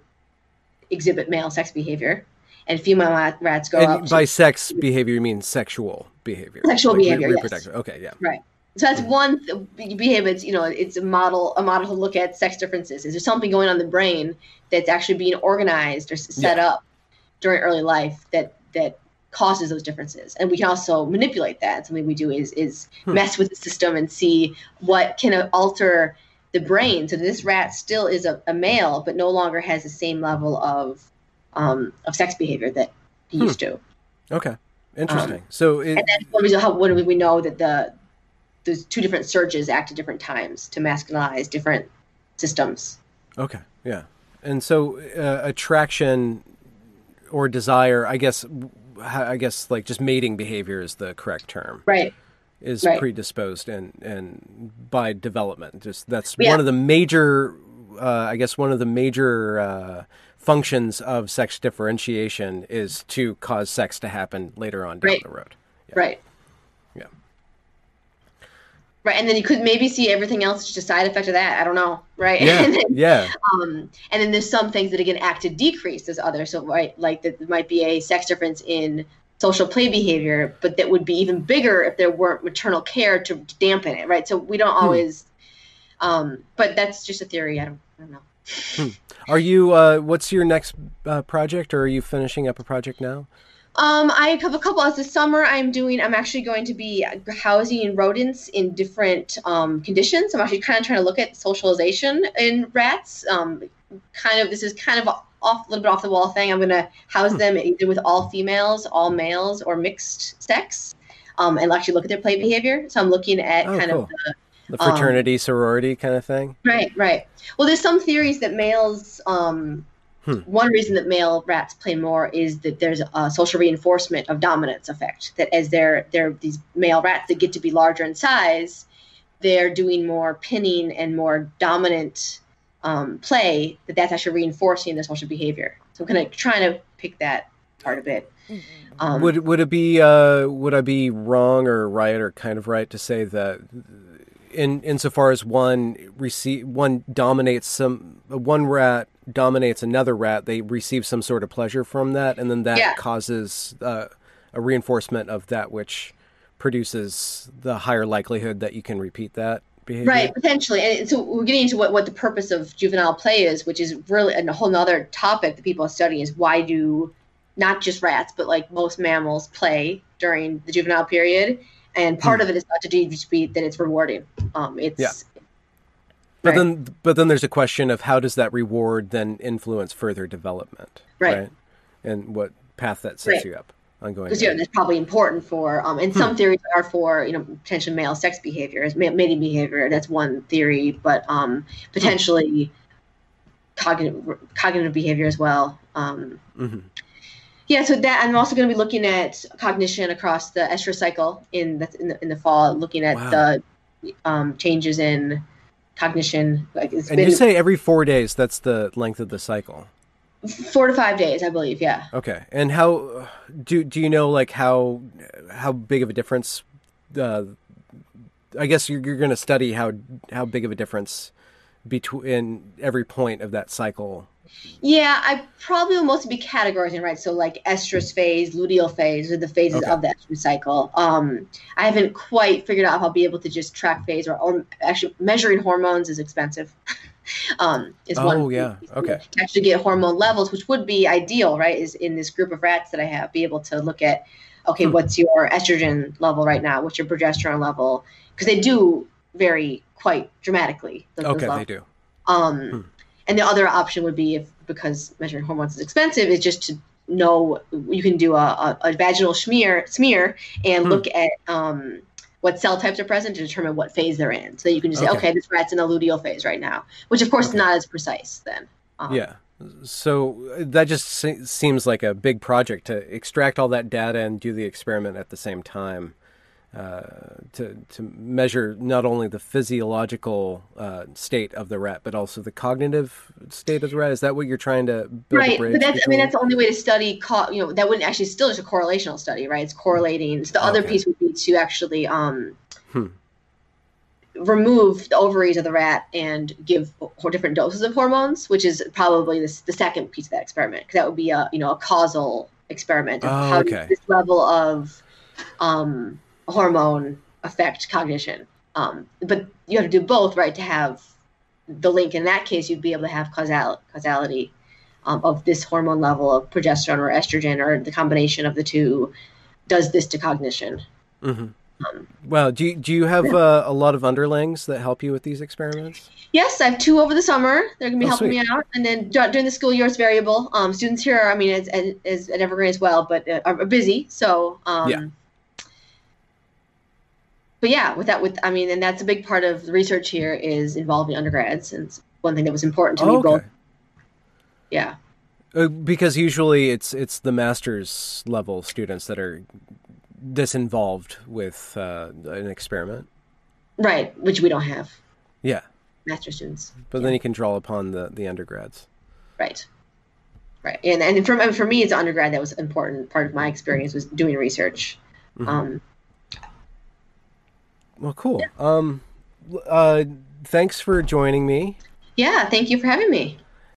exhibit male sex behavior, and female rats grow and up. By to, sex behavior, you mean sexual behavior? Sexual like behavior, re- yes. Okay, yeah. Right. So that's one th- behavior. It's you know it's a model a model to look at sex differences. Is there something going on in the brain that's actually being organized or set yeah. up during early life that that causes those differences? And we can also manipulate that. Something we do is is hmm. mess with the system and see what can alter the brain. So this rat still is a, a male, but no longer has the same level of um, of sex behavior that he hmm. used to. Okay, interesting. Um, so it, and that's one reason how when we know that the those two different surges act at different times to masculinize different systems. Okay, yeah, and so uh, attraction or desire, I guess, I guess like just mating behavior is the correct term, right? Is right. predisposed and and by development. Just that's yeah. one of the major, uh, I guess, one of the major. Uh, functions of sex differentiation is to cause sex to happen later on down right. the road. Yeah. Right. Right, and then you could maybe see everything else just a side effect of that. I don't know, right? Yeah, and then, yeah. Um, and then there's some things that again act to decrease There's others. So right, like there might be a sex difference in social play behavior, but that would be even bigger if there weren't maternal care to dampen it, right? So we don't hmm. always. Hmm. Um, but that's just a theory. I don't, I don't know. Hmm. Are you? Uh, what's your next uh, project, or are you finishing up a project now? Um, I have a couple. As the summer, I'm doing. I'm actually going to be housing rodents in different um, conditions. I'm actually kind of trying to look at socialization in rats. Um, kind of. This is kind of off a little bit off the wall thing. I'm going to house hmm. them either with all females, all males, or mixed sex, um, and actually look at their play behavior. So I'm looking at oh, kind cool. of the the fraternity um, sorority kind of thing. Right, right. Well, there's some theories that males um, Hmm. One reason that male rats play more is that there's a social reinforcement of dominance effect. That as they're they're these male rats that get to be larger in size, they're doing more pinning and more dominant um, play. That that's actually reinforcing the social behavior. So I'm kind of trying to pick that part of it. Um, would would it be uh, would I be wrong or right or kind of right to say that in insofar as one receive one dominates some one rat dominates another rat, they receive some sort of pleasure from that, and then that yeah. causes uh, a reinforcement of that which produces the higher likelihood that you can repeat that behavior. Right, potentially. And so we're getting into what, what the purpose of juvenile play is, which is really a whole other topic that people are studying is why do not just rats, but like most mammals play during the juvenile period. And part hmm. of it is not to do that it's rewarding. Um, it's yeah. But Right. then, but then there's a question of how does that reward then influence further development, Right. And what path that sets Right. you up on going. because you know, that's probably important for um, and Hmm. some theories are for you know potential male sex behavior mating behavior that's one theory but um, potentially cognitive cognitive behavior as well um, Mhm. yeah so that i'm also going to be looking at cognition across the estrous cycle in the in the, in the fall looking at Wow. the um, changes in cognition like it's And been you say every four days. That's the length of the cycle. four to five days i believe yeah Okay. And how do do you know like how how big of a difference? Uh, I guess you're, you're going to study how how big of a difference between every point of that cycle. Yeah, I probably will mostly be categorizing, right? So like estrus phase, luteal phase or the phases Okay. of the estrous cycle. Um, I haven't quite figured out if I'll be able to just track phase or, or actually measuring hormones is expensive. um, is one. Oh, yeah. Okay. To actually get hormone levels, which would be ideal, right? Is in this group of rats that I have, be able to look at, okay, Hmm. what's your estrogen level right now? What's your progesterone level? Because they do vary quite dramatically. those- Okay, they do. Um, Hmm. And the other option would be if because measuring hormones is expensive, is just to know you can do a, a, a vaginal smear smear and Hmm. look at um, what cell types are present to determine what phase they're in. So you can just say, Okay. okay, this rat's in a luteal phase right now, which of course Okay. is not as precise then. Um, Yeah. So uh, that just se- seems like a big project to extract all that data and do the experiment at the same time. Uh, to to measure not only the physiological uh, state of the rat, but also the cognitive state of the rat. Is that what you're trying to build Right, but that's I mean that's the only way to study. Co- you know that wouldn't actually still just a correlational study, right? It's correlating. So the other piece would be to actually um, Hmm. remove the ovaries of the rat and give different doses of hormones, which is probably this, the second piece of that experiment because that would be a you know a causal experiment of Oh, how okay. this level of um, hormone affect cognition. Um, but you have to do both, right, to have the link. In that case, you'd be able to have causal- causality um, of this hormone level of progesterone or estrogen or the combination of the two does this to cognition. Mhm. Um, Well, do you, do you have uh, a lot of underlings that help you with these experiments? Yes, I have two over the summer. They're going to be Oh, helping sweet. me out, and then during the school year, it's variable. Um, students here, are, I mean, it's, it's at Evergreen as well, but uh, are busy. So, um, Yeah. But yeah, with that, with I mean, and that's a big part of the research here is involving undergrads, and it's one thing that was important to me. Oh, Both, okay. yeah, Uh, because usually it's it's the master's level students that are disinvolved with uh, an experiment. right, which we don't have Yeah, master students. but then you can draw upon the the undergrads. Right. Right. And and for, for me as an undergrad, that was an important part of my experience was doing research. Mhm. Um, Well, cool. Um, uh, thanks for joining me. yeah. Thank you for having me.